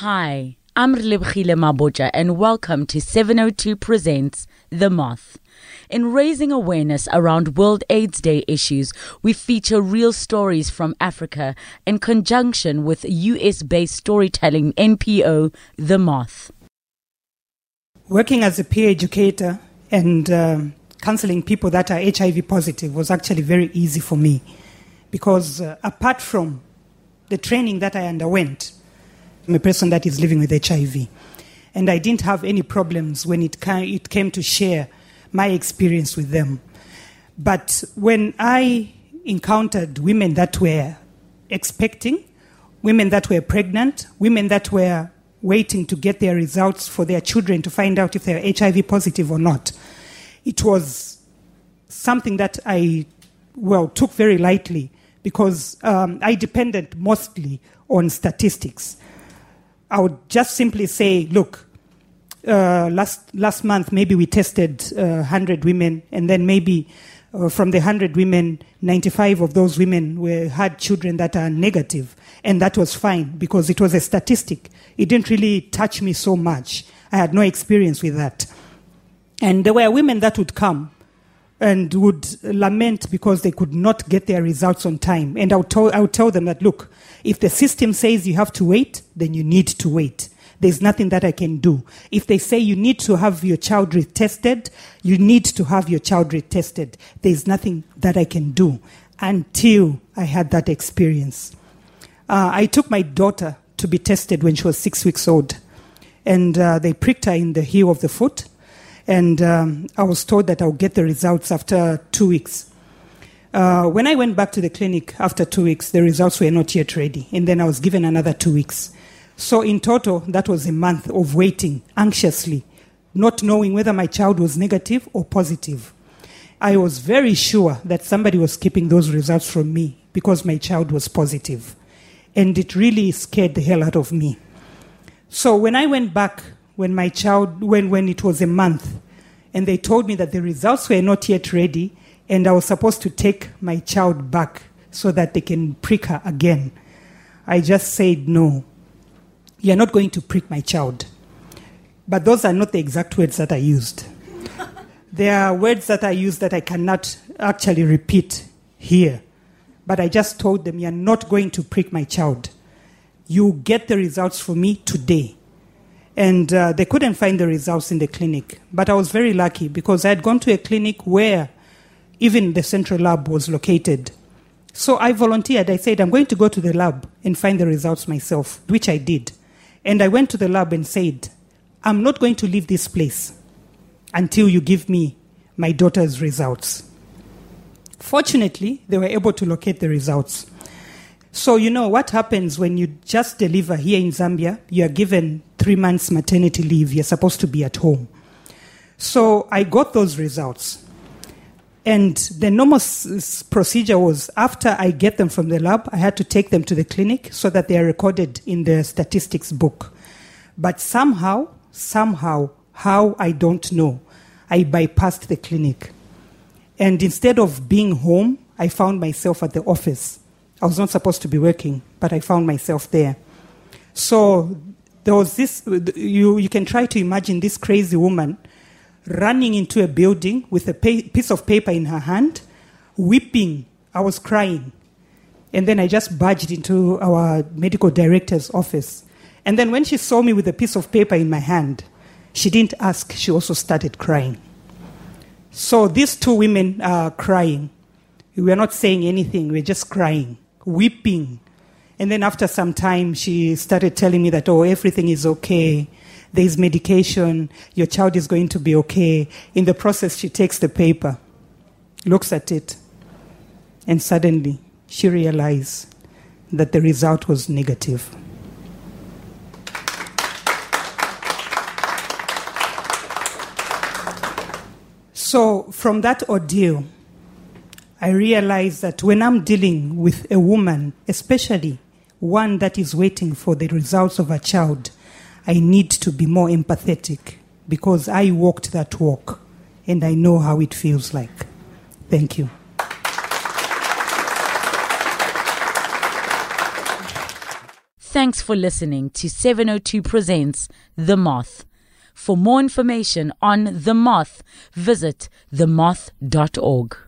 Hi, I'm Relebogile Mabotja and welcome to 702 Presents The Moth. In raising awareness around World AIDS Day issues, we feature real stories from Africa in conjunction with US based storytelling NPO The Moth. Working as a peer educator and um, counseling people that are HIV positive was actually very easy for me because uh, apart from the training that I underwent, I'm a person that is living with HIV. And I didn't have any problems when it, it came to share my experience with them. But when I encountered women that were expecting, women that were pregnant, women that were waiting to get their results for their children to find out if they're HIV positive or not, it was something that I, well, took very lightly because um, I depended mostly on statistics. I would just simply say, look, uh, last last month maybe we tested uh, 100 women, and then maybe uh, from the 100 women, 95 of those women were had children that are negative, and that was fine because it was a statistic. It didn't really touch me so much. I had no experience with that, and there were women that would come and would lament because they could not get their results on time. And I would, tell, I would tell them that, look, if the system says you have to wait, then you need to wait. There's nothing that I can do. If they say you need to have your child retested, you need to have your child retested. There's nothing that I can do until I had that experience. Uh, I took my daughter to be tested when she was six weeks old, and uh, they pricked her in the heel of the foot and um, I was told that I'll get the results after two weeks. Uh, when I went back to the clinic after two weeks, the results were not yet ready, and then I was given another two weeks. So, in total, that was a month of waiting anxiously, not knowing whether my child was negative or positive. I was very sure that somebody was keeping those results from me because my child was. And it really scared the hell out of me. So, when I went back when my child, when, when it was a month, and they told me that the results were not yet ready, and I was supposed to take my child back so that they can prick her again. I just said, no, you're not going to prick my child. But those are not the exact words that I used. there are words that I used that I cannot actually repeat here. But I just told them, you're not going to prick my child. You get the results for me today and uh, they couldn't find the results in the clinic. But I was very lucky because I had gone to a clinic where even the central lab was located. So I volunteered. I said, I'm going to go to the lab and find the results myself, which I did. And I went to the lab and said, I'm not going to leave this place until you give me my daughter's results. Fortunately, they were able to locate the results. So, you know, what happens when you just deliver here in Zambia? You are given three months maternity leave. You're supposed to be at home. So I got those results. And the normal procedure was after I get them from the lab, I had to take them to the clinic so that they are recorded in the statistics book. But somehow, somehow, how I don't know, I bypassed the clinic. And instead of being home, I found myself at the office. I was not supposed to be working, but I found myself there. So there was this, you, you can try to imagine this crazy woman running into a building with a piece of paper in her hand, weeping. I was crying. And then I just barged into our medical director's office. And then when she saw me with a piece of paper in my hand, she didn't ask, she also started crying. So these two women are crying. We are not saying anything, we're just crying weeping. And then after some time, she started telling me that, oh, everything is okay. There's medication. Your child is going to be okay. In the process, she takes the paper, looks at it, and suddenly she realized that the result was negative. So, from that ordeal, I realize that when I'm dealing with a woman, especially one that is waiting for the results of a child, I need to be more empathetic because I walked that walk and I know how it feels like. Thank you. Thanks for listening to 702 Presents The Moth. For more information on The Moth, visit themoth.org.